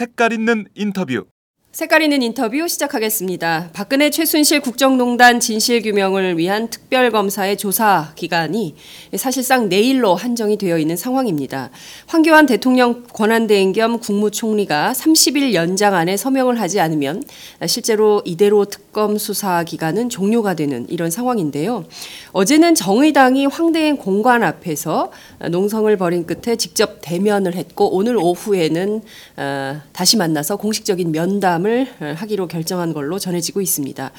색깔 있는 인터뷰 색깔 있는 인터뷰 시작하겠습니다. 박근혜 최순실 국정농단 진실규명을 위한 특별검사의 조사 기간이 사실상 내일로 한정이 되어 있는 상황입니다. 황교안 대통령 권한대행 겸 국무총리가 30일 연장 안에 서명을 하지 않으면 실제로 이대로 특검 수사 기간은 종료가 되는 이런 상황인데요. 어제는 정의당이 황대행 공관 앞에서 농성을 벌인 끝에 직접 대면을 했고 오늘 오후에는 어, 다시 만나서 공식적인 면담 을 하기로 결정한 걸로 전해지고 있습니다.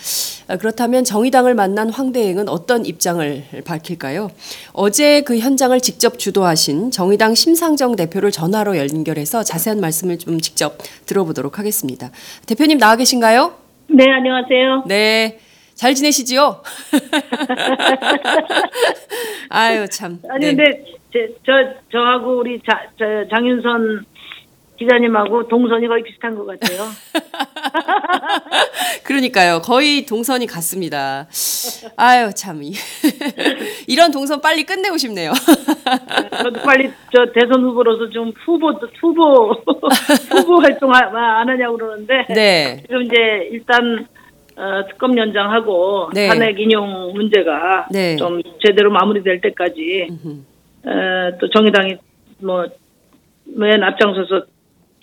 아, 그렇다면 정의당을 만난 황대행은 어떤 입장을 밝힐까요? 어제 그 현장을 직접 주도하신 정의당 심상정 대표를 전화로 연결해서 자세한 말씀을 좀 직접 들어보도록 하겠습니다. 대표님 나와 계신가요? 네, 안녕하세요. 네. 잘 지내시지요? 아유 참. 아니 네. 근데 제, 저 저하고 우리 자, 저 장윤선 기자님하고 동선이 거의 비슷한 것 같아요. 그러니까요. 거의 동선이 같습니다. 아유, 참. 이- 이런 동선 빨리 끝내고 싶네요. 저도 빨리 저 대선 후보로서 좀 후보 후보 후보 활동 하- 안 하냐고 그러는데 네. 지금 이제 일단 어, 특검 연장하고 네. 탄핵 인용 문제가 네. 좀 제대로 마무리될 때까지 어, 또 정의당이 뭐맨 앞장서서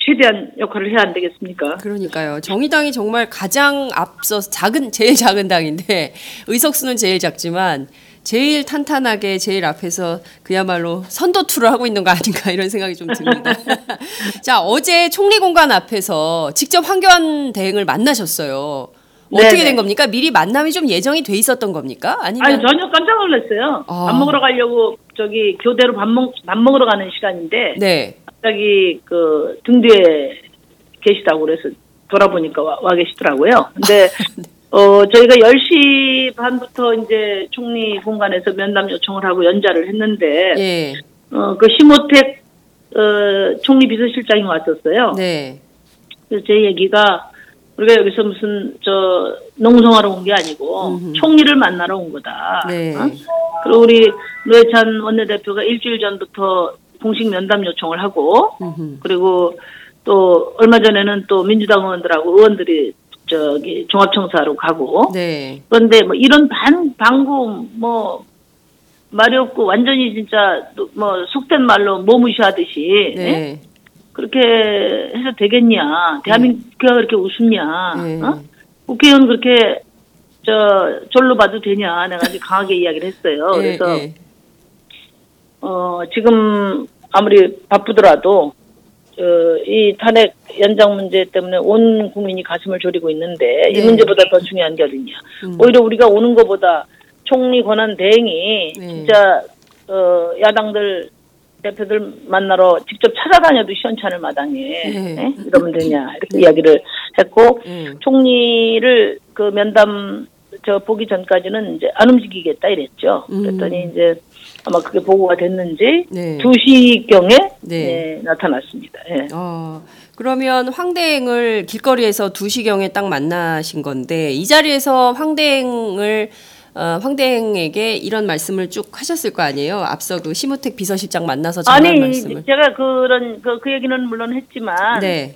최대한 역할을 해야 안 되겠습니까? 그러니까요. 정의당이 정말 가장 앞서 작은 제일 작은 당인데 의석수는 제일 작지만 제일 탄탄하게 제일 앞에서 그야말로 선도 투를 하고 있는 거 아닌가 이런 생각이 좀 듭니다. 자, 어제 총리 공관 앞에서 직접 황교안 대행을 만나셨어요. 어떻게 네네. 된 겁니까? 미리 만남이 좀 예정이 돼 있었던 겁니까? 아니면 아니 전혀 깜짝 놀랐어요. 아. 밥 먹으러 가려고 저기 교대로 밥, 먹, 밥 먹으러 가는 시간인데 네. 갑자기 그등 뒤에 계시다고 그래서 돌아보니까 와, 와 계시더라고요. 근데 어 저희가 10시 반부터 이제 총리 공간에서 면담 요청을 하고 연자를 했는데 예. 어그 심호택 어 총리 비서실장이 왔었어요. 네. 그래서 제 얘기가 우리가 여기서 무슨 저 농성하러 온 게 아니고 음흠. 총리를 만나러 온 거다. 네. 어? 그리고 우리 노회찬 원내대표가 일주일 전부터 공식 면담 요청을 하고 음흠. 그리고 또 얼마 전에는 또 민주당 의원들하고 의원들이 저기 종합청사로 가고 네. 그런데 뭐 이런 반 방구 뭐 말이 없고 완전히 진짜 뭐 속된 말로 모무시하듯이 예? 네. 그렇게 해서 되겠냐? 대한민국가 그렇게 우습냐? 네. 어? 국회의원 그렇게 저 절로 봐도 되냐? 내가 아주 강하게 이야기를 했어요. 예, 그래서 예. 어 지금 아무리 바쁘더라도 어, 이 탄핵 연장 문제 때문에 온 국민이 가슴을 졸이고 있는데 이 네. 문제보다 더 중요한 게 어딨냐? 음. 오히려 우리가 오는 것보다 총리 권한 대행이 네. 진짜 어, 야당들 대표들 만나러 직접 찾아다녀도 시원찮을 마당에 네. 예? 이러면 되냐 이렇게 네. 이야기를 했고 예. 총리를 그 면담 저 보기 전까지는 이제 안 움직이겠다 이랬죠. 음. 그랬더니 이제 아마 그게 보고가 됐는지 네. 2시경에 네. 예, 나타났습니다. 예. 어, 그러면 황대행을 길거리에서 2시경에 딱 만나신 건데 이 자리에서 황대행을 어, 황대행에게 이런 말씀을 쭉 하셨을 거 아니에요? 앞서 그 심우택 비서실장 만나서 전한 아니 말씀을. 제가 그런 그, 그 얘기는 물론 했지만 네.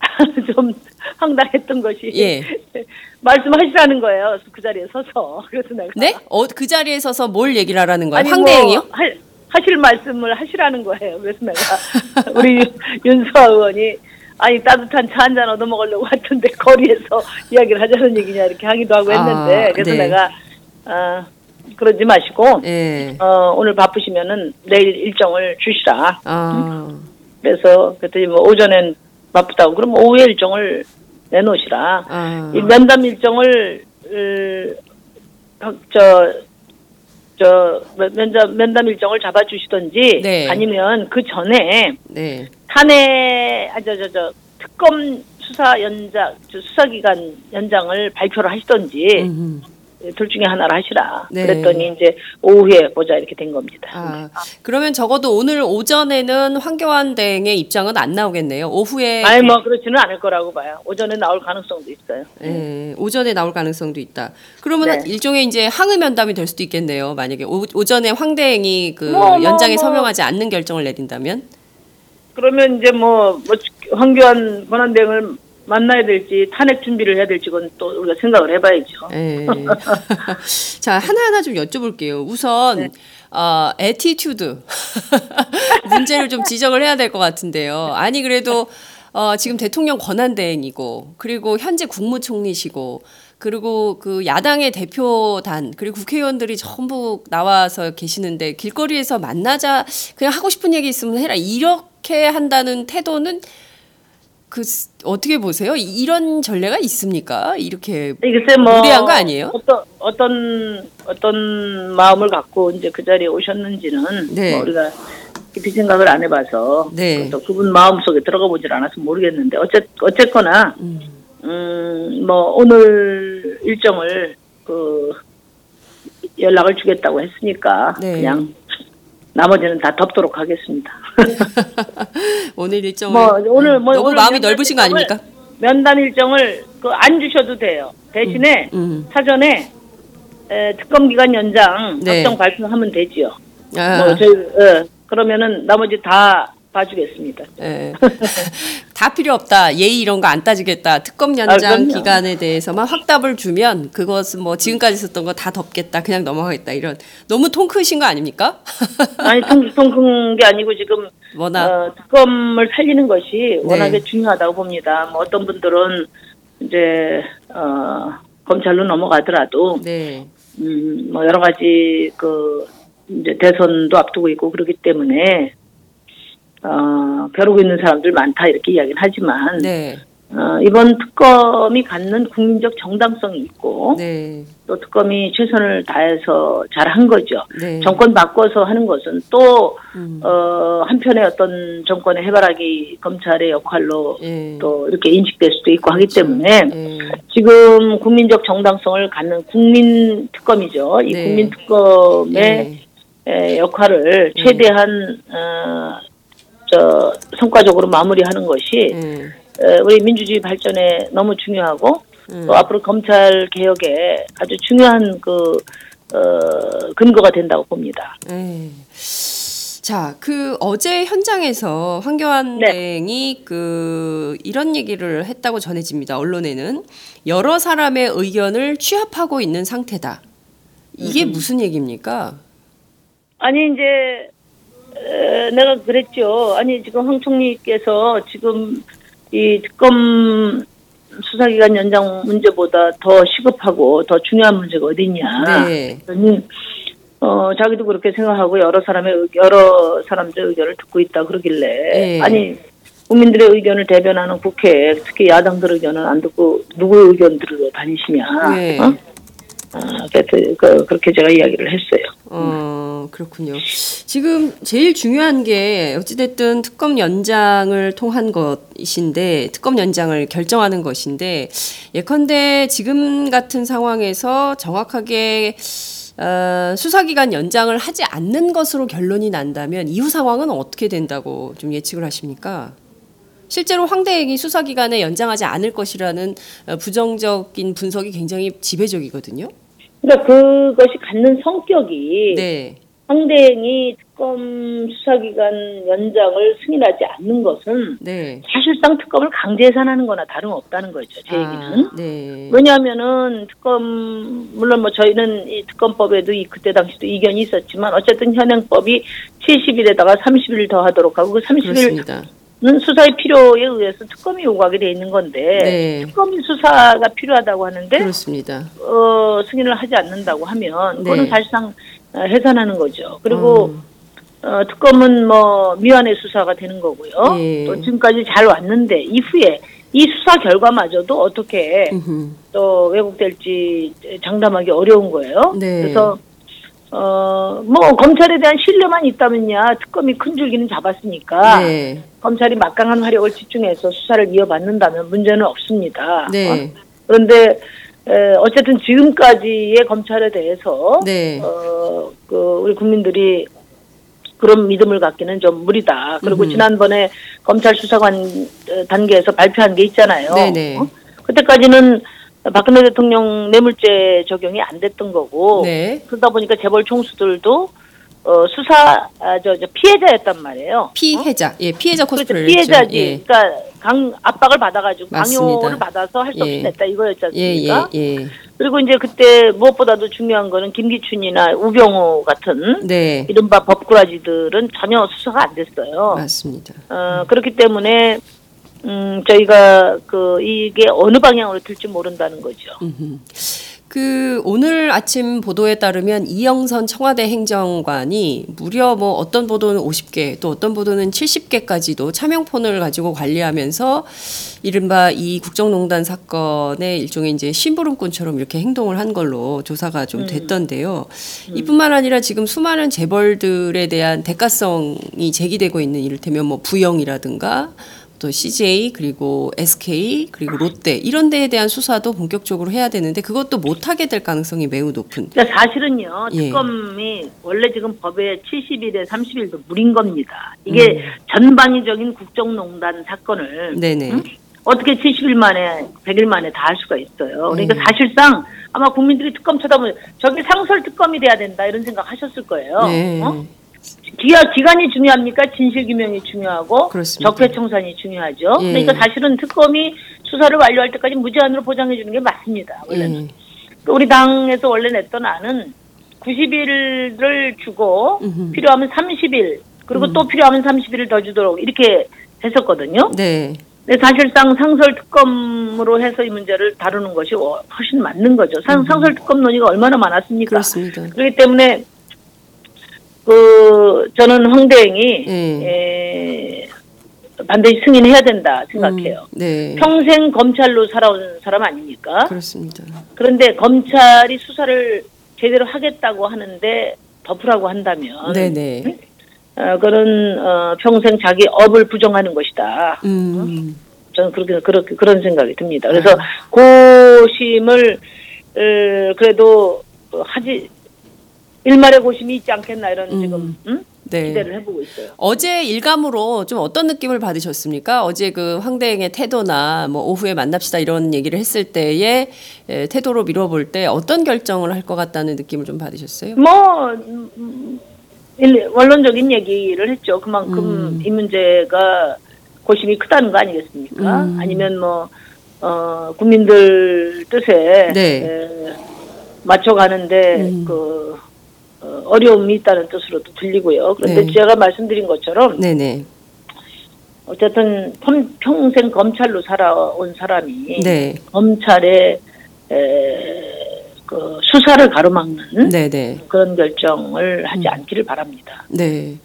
좀 황당했던 것이 예. 말씀하시라는 거예요. 그 자리에 서서 그래서 내가 네? 어, 그 자리에 서서 뭘 얘기를 하라는 거예요? 아니, 황대행이요? 뭐 하, 하실 말씀을 하시라는 거예요. 그래서 내가 우리 윤수아 의원이 아니 따뜻한 차 한잔 얻어 먹으려고 왔던데 거리에서 이야기를 하자는 얘기냐 이렇게 하기도 하고 했는데 아, 그래서 네. 내가 아 그러지 마시고 예. 어 오늘 바쁘시면은 내일 일정을 주시라. 아. 그래서 그랬더니 뭐 오전엔 바쁘다고 그럼 오후에 일정을 내놓으시라. 아. 이 면담 일정을 저저 저 면담 면담 일정을 잡아주시던지 네. 아니면 그 전에 네. 탄핵 아저 저저 특검 수사 연장, 저 수사 기간 연장을 발표를 하시던지 음흠. 둘 중에 하나를 하시라. 네. 그랬더니 이제 오후에 보자 이렇게 된 겁니다. 아, 그러면 적어도 오늘 오전에는 황교안 대행의 입장은 안 나오겠네요. 오후에 아니 뭐 그렇지는 않을 거라고 봐요. 오전에 나올 가능성도 있어요. 예, 오전에 나올 가능성도 있다. 그러면 네. 일종의 이제 항의 면담이 될 수도 있겠네요. 만약에 오, 오전에 황 대행이 그 뭐, 뭐, 연장에 뭐. 서명하지 않는 결정을 내린다면 그러면 이제 뭐, 뭐 황교안 권한대행을 만나야 될지 탄핵 준비를 해야 될지 그건 또 우리가 생각을 해봐야죠. 예. 자, 하나하나 좀 여쭤볼게요. 우선, 네. 어, attitude. 문제를 좀 지적을 해야 될 것 같은데요. 아니, 그래도, 어, 지금 대통령 권한대행이고, 그리고 현재 국무총리시고, 그리고 그 야당의 대표단, 그리고 국회의원들이 전부 나와서 계시는데, 길거리에서 만나자, 그냥 하고 싶은 얘기 있으면 해라. 이렇게 한다는 태도는 그, 어떻게 보세요? 이- 이런 전례가 있습니까? 이렇게 글쎄 뭐 무리한 거 아니에요? 어떤 어떤 어떤 마음을 갖고 이제 그 자리에 오셨는지는 네. 뭐 우리가 깊이 생각을 안 해봐서 네. 또 그분 마음 속에 들어가 보질 않아서 모르겠는데 어쨌 어쨌거나 음뭐 오늘 일정을 그 연락을 주겠다고 했으니까 네. 그냥 나머지는 다 덮도록 하겠습니다. 오늘 일정을 뭐 오늘 뭐 너무 오늘 마음이 면담 넓으신 거 아닙니까? 면담 일정을 그 안 주셔도 돼요. 대신에 음. 사전에 에, 특검 기간 연장 네. 확정 발표하면 되지요. 아, 뭐 저희 예, 그러면은 나머지 다 봐주겠습니다. 예. 다 필요 없다. 예의 이런 거 안 따지겠다. 특검 연장 아. 기간에 대해서만 확답을 주면 그것은 뭐 지금까지 있었던 거 다 덮겠다. 그냥 넘어가겠다. 이런 너무 통 크신 거 아닙니까? 아니 통통큰 게 아니고 지금 워낙 어, 특검을 살리는 것이 워낙에 네. 중요하다고 봅니다. 뭐 어떤 분들은 이제 어, 검찰로 넘어가더라도 네. 음, 뭐 여러 가지 그 이제 대선도 앞두고 있고 그렇기 때문에 어, 벼르고 있는 사람들 많다 이렇게 이야기는 하지만 네. 어, 이번 특검이 갖는 국민적 정당성이 있고 네. 또 특검이 최선을 다해서 잘 한 거죠. 네. 정권 바꿔서 하는 것은 또 음. 어, 한편의 어떤 정권의 해바라기 검찰의 역할로 예. 또 이렇게 인식될 수도 있고 하기 때문에 예. 지금 국민적 정당성을 갖는 국민 특검이죠. 이 네. 국민 특검의 예. 에, 역할을 최대한 어, 저 성과적으로 마무리하는 것이 예. 에, 우리 민주주의 발전에 너무 중요하고 음. 또 앞으로 검찰 개혁에 아주 중요한 그 어, 근거가 된다고 봅니다. 예. 자, 그 어제 현장에서 황교안 네. 대행이 그 이런 얘기를 했다고 전해집니다. 언론에는 여러 사람의 의견을 취합하고 있는 상태다. 이게 무슨 얘기입니까? 아니 이제 에, 내가 그랬죠. 아니 지금 황 총리께서 지금 이 특검 수사기간 연장 문제보다 더 시급하고 더 중요한 문제가 어디냐. 네. 그러니 어 자기도 그렇게 생각하고 여러 사람의 의- 여러 사람들의 의견을 듣고 있다 그러길래 네. 아니 국민들의 의견을 대변하는 국회 특히 야당들 의견은 안 듣고 누구의 의견 들으러 다니시냐. 네. 어? 아, 그래서 그, 그렇게 제가 이야기를 했어요. 어, 그렇군요. 지금 제일 중요한 게 어찌됐든 특검 연장을 통한 것이신데, 특검 연장을 결정하는 것인데, 예컨대 지금 같은 상황에서 정확하게 어, 수사기간 연장을 하지 않는 것으로 결론이 난다면 이후 상황은 어떻게 된다고 좀 예측을 하십니까? 실제로 황 대행이 수사기간에 연장하지 않을 것이라는 어, 부정적인 분석이 굉장히 지배적이거든요. 그러니까 그것이 갖는 성격이 네. 황대행이 특검 수사기간 연장을 승인하지 않는 것은 네. 사실상 특검을 강제 해산하는 거나 다름없다는 거죠. 제 얘기는. 아, 네. 왜냐하면은 특검 물론 뭐 저희는 이 특검법에도 이 그때 당시도 이견이 있었지만 어쨌든 현행법이 70일에다가 30일 더 하도록 하고 그 30일은 그렇습니다. 수사의 필요에 의해서 특검이 요구하게 돼 있는 건데 네. 특검이 수사가 필요하다고 하는데 그렇습니다. 어, 승인을 하지 않는다고 하면 그거는 네. 사실상 어, 해산하는 거죠. 그리고 음. 어, 특검은 뭐 미완의 수사가 되는 거고요. 예. 또 지금까지 잘 왔는데 이후에 이 수사 결과마저도 어떻게 음흠. 또 왜곡될지 장담하기 어려운 거예요. 네. 그래서 어, 뭐, 검찰에 대한 신뢰만 있다면야 특검이 큰 줄기는 잡았으니까 네. 검찰이 막강한 화력을 집중해서 수사를 이어받는다면 문제는 없습니다. 어? 네. 그런데 에, 어쨌든 지금까지의 검찰에 대해서 네. 어, 그 우리 국민들이 그런 믿음을 갖기는 좀 무리다. 그리고 음흠. 지난번에 검찰 수사관 어, 단계에서 발표한 게 있잖아요. 네네. 어? 그때까지는 박근혜 대통령 뇌물죄 적용이 안 됐던 거고 네. 그러다 보니까 재벌 총수들도 어, 수사 아, 저, 저 피해자였단 말이에요. 피해자. 예, 피해자 그렇죠. 코스프레를 피해자지. 예. 그러니까 강 압박을 받아가지고. 강요를 받아서 할 수 없이 예. 냈다 이거였지 예, 않습니까? 예, 예. 그리고 이제 그때 무엇보다도 중요한 거는 김기춘이나 우병우 같은 네. 이른바 법꾸라지들은 전혀 수사가 안 됐어요. 맞습니다. 어, 그렇기 때문에 음, 저희가 그 이게 어느 방향으로 들지 모른다는 거죠. 음흠. 그 오늘 아침 보도에 따르면 이영선 청와대 행정관이 무려 뭐 어떤 보도는 50개 또 어떤 보도는 70개까지도 차명폰을 가지고 관리하면서 이른바 이 국정농단 사건의 일종의 이제 심부름꾼처럼 이렇게 행동을 한 걸로 조사가 좀 됐던데요. 이뿐만 아니라 지금 수많은 재벌들에 대한 대가성이 제기되고 있는 이를테면 뭐 부영이라든가 또 CJ 그리고 SK 그리고 롯데 이런 데에 대한 수사도 본격적으로 해야 되는데 그것도 못 하게 될 가능성이 매우 높은. 그러니까 사실은요, 예. 특검이 원래 지금 법에 70일에 30일도 무린 겁니다. 이게 전방위적인 국정농단 사건을 네네. 응? 어떻게 70일 만에, 100일 만에 다 할 수가 있어요. 그러니까 네. 사실상 아마 국민들이 특검 쳐다보면 저게 상설 특검이 돼야 된다 이런 생각 하셨을 거예요. 네. 어? 기가, 기간이 중요합니까? 진실규명이 중요하고 그렇습니다. 적폐청산이 중요하죠. 예. 그러니까 사실은 특검이 수사를 완료할 때까지 무제한으로 보장해 주는 게 맞습니다. 원래는. 예. 그 우리 당에서 원래 냈던 안은 90일을 주고 음흠. 필요하면 30일 그리고 또 필요하면 30일을 더 주도록 이렇게 했었거든요. 네. 근데 사실상 상설 특검으로 해서 이 문제를 다루는 것이 어- 훨씬 맞는 거죠. 상, 상설 특검 논의가 얼마나 많았습니까? 그렇습니다. 그렇기 때문에 그 저는 황대행이 예. 에, 반드시 승인해야 된다 생각해요. 음, 네. 평생 검찰로 살아온 사람 아닙니까? 그렇습니다. 그런데 검찰이 수사를 제대로 하겠다고 하는데 덮으라고 한다면 네네. 어, 그런 어, 평생 자기 업을 부정하는 것이다. 음. 저는 그렇게 그렇게 그런 생각이 듭니다. 그래서 아. 고심을 어, 그래도 어, 하지 일말의 고심이 있지 않겠나 이런 음. 지금 음? 네. 기대를 해보고 있어요. 어제 일감으로 좀 어떤 느낌을 받으셨습니까? 어제 그 황대행의 태도나 뭐 오후에 만납시다 이런 얘기를 했을 때의 에, 태도로 미뤄볼 때 어떤 결정을 할 것 같다는 느낌을 좀 받으셨어요? 뭐 음, 일- 원론적인 얘기를 했죠. 그만큼 음. 이 문제가 고심이 크다는 거 아니겠습니까? 음. 아니면 뭐 어, 국민들 뜻에 네. 에, 맞춰가는데 음. 그 어, 어려움이 있다는 뜻으로도 들리고요. 그런데 네. 제가 말씀드린 것처럼 네네. 어쨌든 평- 평생 검찰로 살아온 사람이 네. 검찰의 에, 그 수사를 가로막는 네네. 그런 결정을 음. 하지 않기를 바랍니다. 네.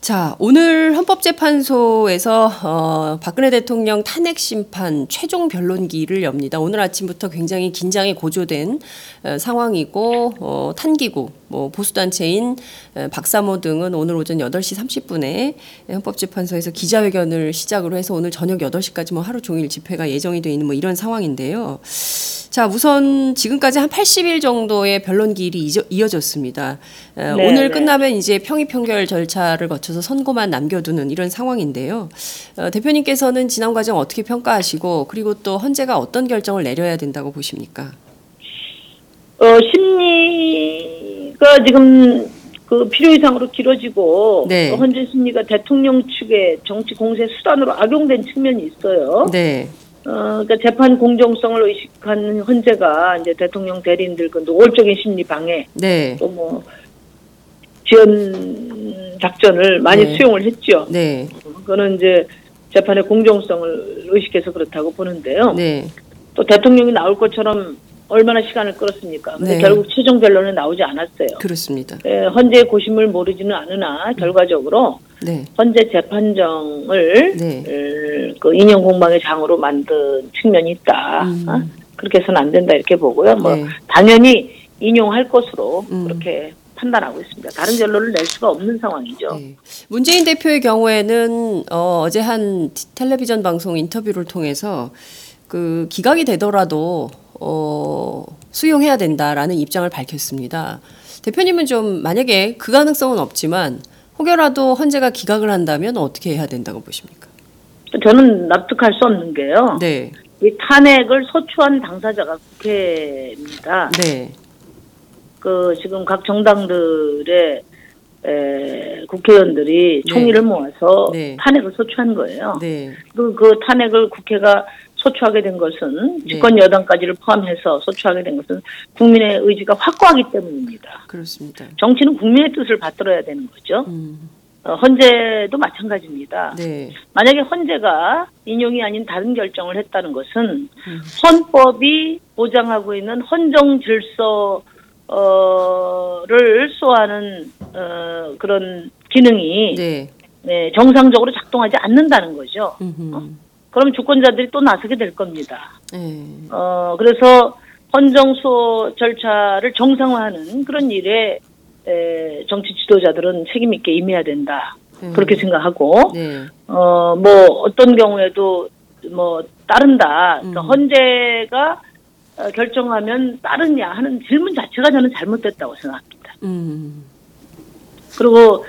자, 오늘 헌법재판소에서 어, 박근혜 대통령 탄핵 심판 최종 변론기를 엽니다. 오늘 아침부터 굉장히 긴장이 고조된 어, 상황이고 어, 탄기구, 뭐 보수단체인 어, 박사모 등은 오늘 오전 8시 30분에 헌법재판소에서 기자회견을 시작으로 해서 오늘 저녁 8시까지 뭐 하루 종일 집회가 예정이 돼 있는 뭐 이런 상황인데요. 자, 우선 지금까지 한 80일 정도의 변론 기일이 이어졌습니다. 어, 네, 오늘 네. 끝나면 이제 평의 평결 절차를 거쳐서 선고만 남겨두는 이런 상황인데요. 어, 대표님께서는 지난 과정 어떻게 평가하시고 그리고 또 헌재가 어떤 결정을 내려야 된다고 보십니까? 어, 심리 가 지금 그 필요 이상으로 길어지고 네. 또 헌재 심리가 대통령 측의 정치 공세 수단으로 악용된 측면이 있어요. 네, 어, 그러니까 재판 공정성을 의식하는 헌재가 이제 대통령 대리인들 그 노골적인 심리 방해 네, 또 뭐 지연 작전을 많이 네. 수용을 했죠. 네, 그거는 이제 재판의 공정성을 의식해서 그렇다고 보는데요. 네, 또 대통령이 나올 것처럼 얼마나 시간을 끌었습니까? 근데 네. 결국 최종 변론은 나오지 않았어요. 그렇습니다. 에, 헌재의 고심을 모르지는 않으나 결과적으로 네, 헌재 재판정을 네. 에, 그 인형 공방의 장으로 만든 측면이 있다. 음. 어? 그렇게 해서는 안 된다 이렇게 보고요. 뭐 네. 당연히 인용할 것으로 음. 그렇게 판단하고 있습니다. 다른 결론을 낼 수가 없는 상황이죠. 네. 문재인 대표의 경우에는 어, 어제 한 티- 텔레비전 방송 인터뷰를 통해서 그 기각이 되더라도 어, 수용해야 된다라는 입장을 밝혔습니다. 대표님은 좀 만약에 그 가능성은 없지만 혹여라도 헌재가 기각을 한다면 어떻게 해야 된다고 보십니까? 저는 납득할 수 없는 게요. 네, 이 탄핵을 소추한 당사자가 국회입니다. 네, 그 지금 각 정당들의 에, 국회의원들이 네. 총의를 모아서 네. 탄핵을 소추한 거예요. 네, 그, 그 탄핵을 국회가 소추하게 된 것은 네. 집권 여당까지를 포함해서 소추하게 된 것은 국민의 의지가 확고하기 때문입니다. 그렇습니다. 정치는 국민의 뜻을 받들어야 되는 거죠. 음, 어, 헌재도 마찬가지입니다. 네, 만약에 헌재가 인용이 아닌 다른 결정을 했다는 것은 음. 헌법이 보장하고 있는 헌정 질서 어를 소화하는 어, 그런 기능이 네, 네, 정상적으로 작동하지 않는다는 거죠. 음흠. 그럼 주권자들이 또 나서게 될 겁니다. 네, 어, 그래서 헌정 수호 절차를 정상화하는 그런 일에 에, 정치 지도자들은 책임 있게 임해야 된다. 음. 그렇게 생각하고 네, 어, 뭐, 어떤 경우에도, 뭐, 따른다. 그러니까 음. 헌재가 어, 결정하면 따르냐 하는 질문 자체가 저는 잘못됐다고 생각합니다. 음, 그리고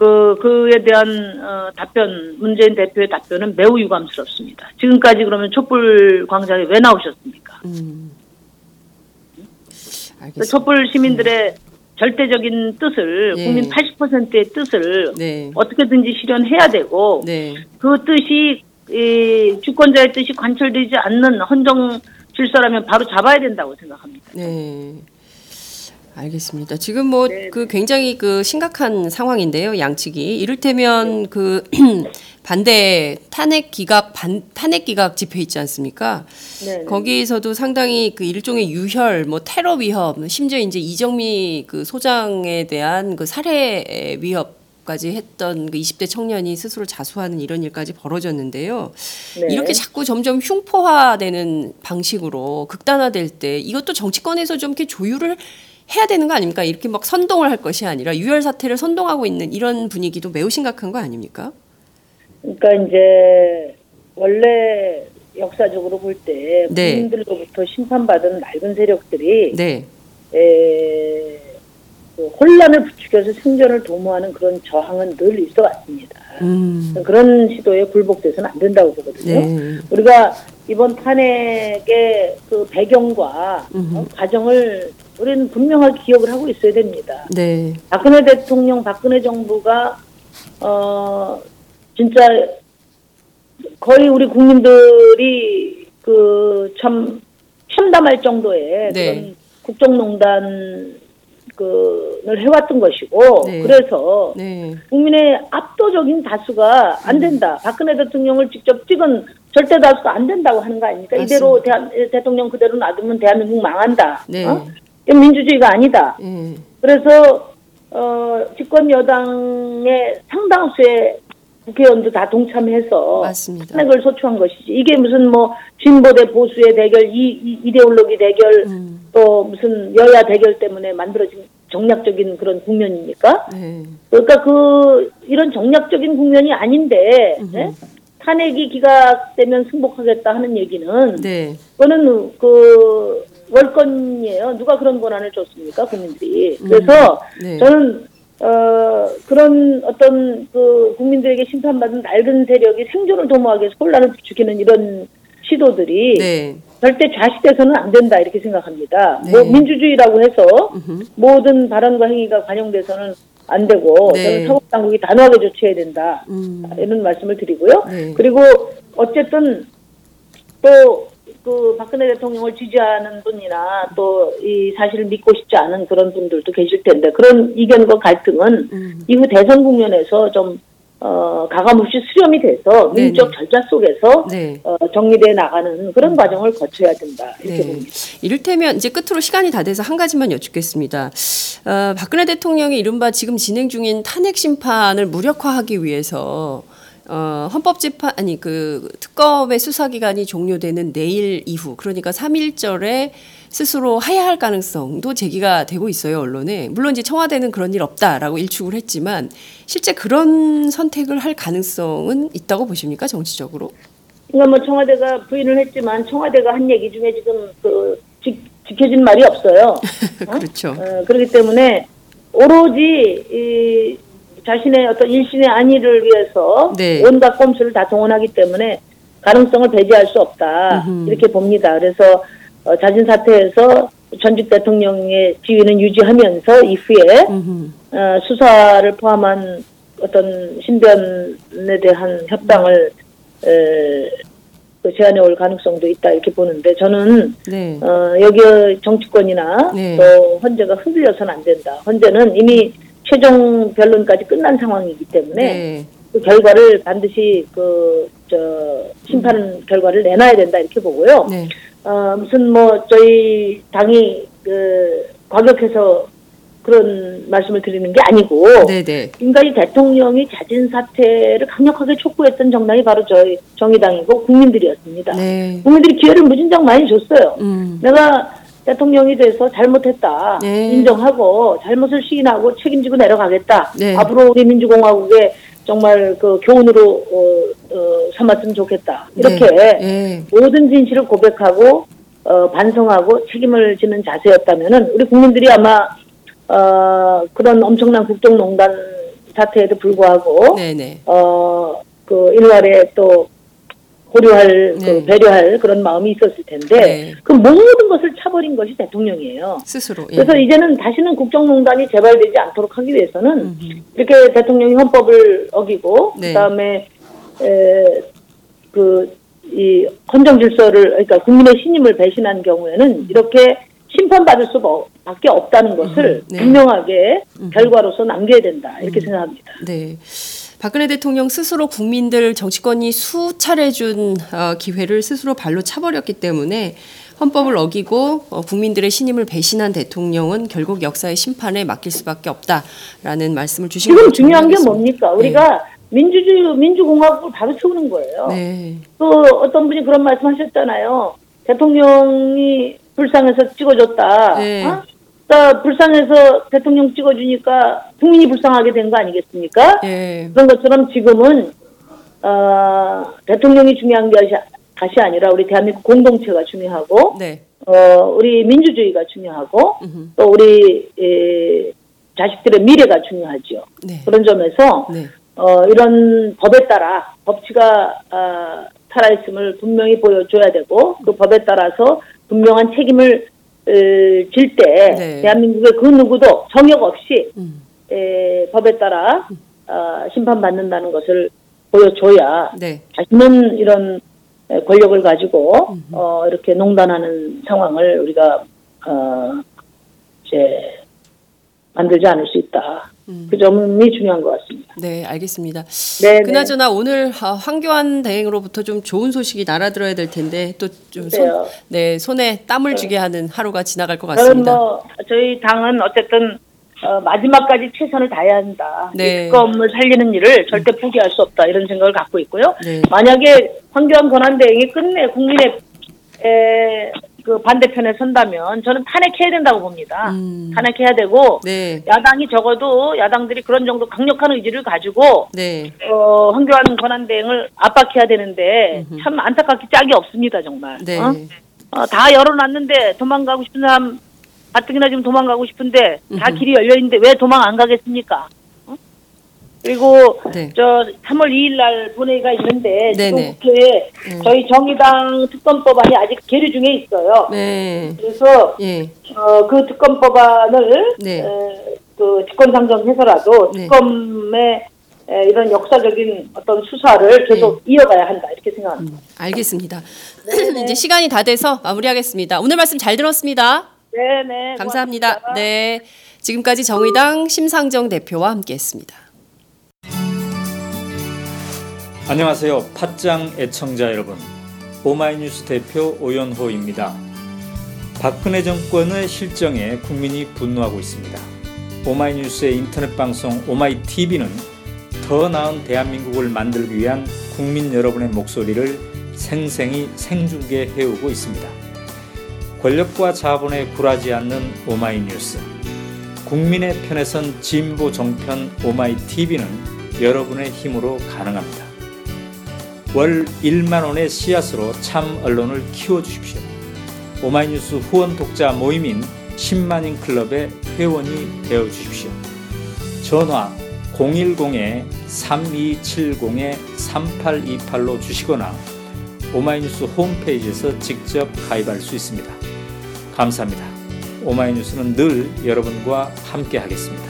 그, 그에 대한, 어, 답변, 문재인 대표의 답변은 매우 유감스럽습니다. 지금까지 그러면 촛불 광장에 왜 나오셨습니까? 음. 그 알겠습니다. 촛불 시민들의 절대적인 뜻을, 네. 국민 80%의 뜻을 네, 어떻게든지 실현해야 되고, 네, 그 뜻이 이 주권자의 뜻이 관철되지 않는 헌정 질서라면 바로 잡아야 된다고 생각합니다. 네. 알겠습니다. 지금 뭐 네, 그 굉장히 그 심각한 상황인데요. 양측이 이를테면 그 반대 탄핵 기각 반 탄핵 기각 집회 있지 않습니까? 네. 거기에서도 상당히 그 일종의 유혈, 뭐 테러 위협, 심지어 이제 이정미 그 소장에 대한 그 살해 위협 까지 했던 그 20대 청년이 스스로 자수하는 이런 일까지 벌어졌는데요. 네. 이렇게 자꾸 점점 흉포화되는 방식으로 극단화될 때 이것도 정치권에서 좀 이렇게 조율을 해야 되는 거 아닙니까? 이렇게 막 선동을 할 것이 아니라 유혈 사태를 선동하고 있는 이런 분위기도 매우 심각한 거 아닙니까? 그러니까 이제 원래 역사적으로 볼때 네. 국민들로부터 심판받은 낡은 세력들이 네, 에, 그 혼란을 부추겨서 생존을 도모하는 그런 저항은 늘 있어 왔습니다. 음, 그런 시도에 굴복돼서는 안 된다고 보거든요. 네, 우리가 이번 탄핵의 그 배경과. 어, 과정을 우리는 분명하게 기억을 하고 있어야 됩니다. 네, 박근혜 대통령, 박근혜 정부가 어 진짜 거의 우리 국민들이 그 참 참담할 정도의 네. 그런 국정농단 그를 해왔던 것이고 네. 그래서 네, 국민의 압도적인 다수가 안 된다. 박근혜 대통령을 직접 찍은 절대 다수가 안 된다고 하는 거 아닙니까? 이대로 대한, 대통령 그대로 놔두면 대한민국 망한다. 네. 어? 민주주의가 아니다. 네, 그래서 어, 집권 여당의 상당수의 국회의원도 다 동참해서 맞습니다. 탄핵을 소추한 것이지. 이게 무슨 뭐 진보 대 보수의 대결, 이, 이 이데올로기 대결, 음, 또 무슨 여야 대결 때문에 만들어진 정략적인 그런 국면입니까? 네, 그러니까 그 이런 정략적인 국면이 아닌데 예? 탄핵이 기각되면 승복하겠다 하는 얘기는 네, 그거는 그 월권이에요. 누가 그런 권한을 줬습니까, 국민들이? 그래서 네. 저는 어 그런 어떤 그 국민들에게 심판받은 낡은 세력이 생존을 도모하기 위해서 혼란을 부추기는 이런 시도들이 네, 절대 좌시돼서는 안 된다 이렇게 생각합니다. 네. 뭐 민주주의라고 해서 음흠. 모든 발언과 행위가 관용돼서는 안 되고 네. 저는 사법 당국이 단호하게 조치해야 된다 음, 이런 말씀을 드리고요. 네. 그리고 어쨌든 또 그 박근혜 대통령을 지지하는 분이나 또 이 사실을 믿고 싶지 않은 그런 분들도 계실 텐데 그런 이견과 갈등은 음. 이후 대선 국면에서 좀 어, 가감없이 수렴이 돼서 네네. 민족 절차 속에서 네. 어, 정리돼 나가는 그런 과정을 거쳐야 된다 이렇게 네. 봅니다. 이를테면 이제 끝으로 시간이 다 돼서 한 가지만 여쭙겠습니다. 어, 박근혜 대통령이 이른바 지금 진행 중인 탄핵 심판을 무력화하기 위해서 어, 헌법재판 아니 그 특검의 수사 기간이 종료되는 내일 이후 그러니까 3일절에 스스로 하야할 가능성도 제기가 되고 있어요 언론에 물론 이제 청와대는 그런 일 없다라고 일축을 했지만 실제 그런 선택을 할 가능성은 있다고 보십니까 정치적으로? 그러니까 뭐 청와대가 부인을 했지만 청와대가 한 얘기 중에 지금 그 지, 지켜진 말이 없어요. 어? 그렇죠. 어, 그렇기 때문에 오로지 이 자신의 어떤 일신의 안위를 위해서 네. 온갖 꼼수를 다 동원하기 때문에 가능성을 배제할 수 없다 음흠. 이렇게 봅니다. 그래서 어, 자진 사퇴해서 전직 대통령의 지위는 유지하면서 이후에. 어, 수사를 포함한 어떤 신변에 대한 협상을 에, 그 제안해 올 가능성도 있다 이렇게 보는데 저는 네. 어, 여기 정치권이나 네. 또 헌재가 흔들려서는 안 된다. 헌재는 이미 최종 변론까지 끝난 상황이기 때문에 네. 그 결과를 반드시 그 저 심판 결과를 내놔야 된다 이렇게 보고요. 네. 어, 무슨 뭐 저희 당이 그 과격해서 그런 말씀을 드리는 게 아니고 네. 네. 지금까지 대통령이 자진 사퇴를 강력하게 촉구했던 정당이 바로 저희 정의당이고 국민들이었습니다. 네. 국민들이 기회를 무진장 많이 줬어요. 음. 내가 대통령이 돼서 잘못했다 네. 인정하고 잘못을 시인하고 책임지고 내려가겠다. 네. 앞으로 우리 민주공화국에 정말 그 교훈으로 어, 어, 삼았으면 좋겠다. 이렇게 네. 모든 진실을 고백하고 어, 반성하고 책임을 지는 자세였다면은 우리 국민들이 아마 어, 그런 엄청난 국정농단 사태에도 불구하고 네. 네. 어, 그 일말에 또 고려할, 네. 그 배려할 그런 마음이 있었을 텐데, 네. 그 모든 것을 차버린 것이 대통령이에요. 스스로. 예. 그래서 이제는 다시는 국정농단이 재발되지 않도록 하기 위해서는 음흠. 이렇게 대통령이 헌법을 어기고, 네. 그 다음에, 에, 그, 이 헌정 질서를, 그러니까 국민의 신임을 배신한 경우에는 이렇게 심판받을 수밖에 없다는 것을 음, 네. 분명하게 결과로서 남겨야 된다. 이렇게 생각합니다. 네. 박근혜 대통령 스스로 국민들 정치권이 수차례 준 어, 기회를 스스로 발로 차버렸기 때문에 헌법을 어기고 어, 국민들의 신임을 배신한 대통령은 결국 역사의 심판에 맡길 수밖에 없다라는 말씀을 주신 지금 중요한 게. 뭡니까? 우리가 민주주의, 민주공화국을 바로 세우는 거예요. 네. 또 어떤 분이 그런 말씀 하셨잖아요. 대통령이 불쌍해서 찍어줬다. 네. 어? 그러니까 불쌍해서 대통령 찍어주니까 국민이 불쌍하게 된 거 아니겠습니까? 예. 그런 것처럼 지금은 어, 대통령이 중요한 것이 것이 아니라 우리 대한민국 공동체가 중요하고 네. 어, 우리 민주주의가 중요하고 음흠. 또 우리 에, 자식들의 미래가 중요하죠. 네. 그런 점에서 네. 어, 이런 법에 따라 법치가 아, 살아있음을 분명히 보여줘야 되고 그 법에 따라서 분명한 책임을 질때 네. 대한민국의 그 누구도 정역 없이 음. 에, 법에 따라 아, 심판받는다는 것을 보여줘야 네. 자신은 이런 에, 권력을 가지고 어, 이렇게 농단하는 상황을 우리가 어, 이제 만들지 않을 수 있다. 음. 그 점이 중요한 것 같습니다. 네, 알겠습니다. 네, 그나저나 오늘 아, 황교안 대행으로부터 좀 좋은 소식이 날아들어야 될 텐데 또좀 손, 그래요. 네, 손에 땀을 쥐게 하는 하루가 지나갈 것 같습니다. 뭐 저희 당은 어쨌든 어, 마지막까지 최선을 다해야 한다. 네. 이 특검을 살리는 일을 절대 포기할 수 없다 이런 생각을 갖고 있고요. 네. 만약에 황교안 권한대행이 끝내 국민의 에, 그 반대편에 선다면 저는 탄핵해야 된다고 봅니다. 음. 탄핵해야 되고 네. 야당이 적어도 야당들이 그런 정도 강력한 의지를 가지고 네. 어, 황교안 권한대행을 압박해야 되는데 참 안타깝게 짝이 없습니다 정말. 네. 어? 어, 다 열어놨는데 도망가고 싶은 사람 가뜩이나 지금 도망가고 싶은데 다 길이 열려 있는데 왜 도망 안 가겠습니까? 어? 그리고 네. 저 3월 2일 날 본회의가 있는데 네네. 지금 국회에 저희 정의당 특검법안이 아직 계류 중에 있어요. 네. 그래서 예. 어, 그 특검법안을 네. 에, 그 직권상정해서라도 네. 특검의 에, 이런 역사적인 어떤 수사를 계속 이어가야 한다 이렇게 생각합니다. 알겠습니다. 이제 시간이 다 돼서 마무리하겠습니다. 오늘 말씀 잘 들었습니다. 네네 감사합니다. 고맙습니다. 네. 지금까지 정의당 심상정 대표와 함께 했습니다. 안녕하세요. 팟짱 애청자 여러분. 오마이뉴스 대표 오연호입니다. 박근혜 정권의 실정에 국민이 분노하고 있습니다. 오마이뉴스의 인터넷 방송 오마이TV는 더 나은 대한민국을 만들기 위한 국민 여러분의 목소리를 생생히 생중계 해오고 있습니다. 권력과 자본에 굴하지 않는 오마이뉴스. 국민의 편에 선 진보 정편 오마이TV는 여러분의 힘으로 가능합니다. 월 1만 원의 씨앗으로 참 언론을 키워 주십시오. 오마이뉴스 후원 독자 모임인 10만인 클럽의 회원이 되어 주십시오. 전화 010-3270-3828로 주시거나 오마이뉴스 홈페이지에서 직접 가입할 수 있습니다. 감사합니다. 오마이뉴스는 늘 여러분과 함께 하겠습니다.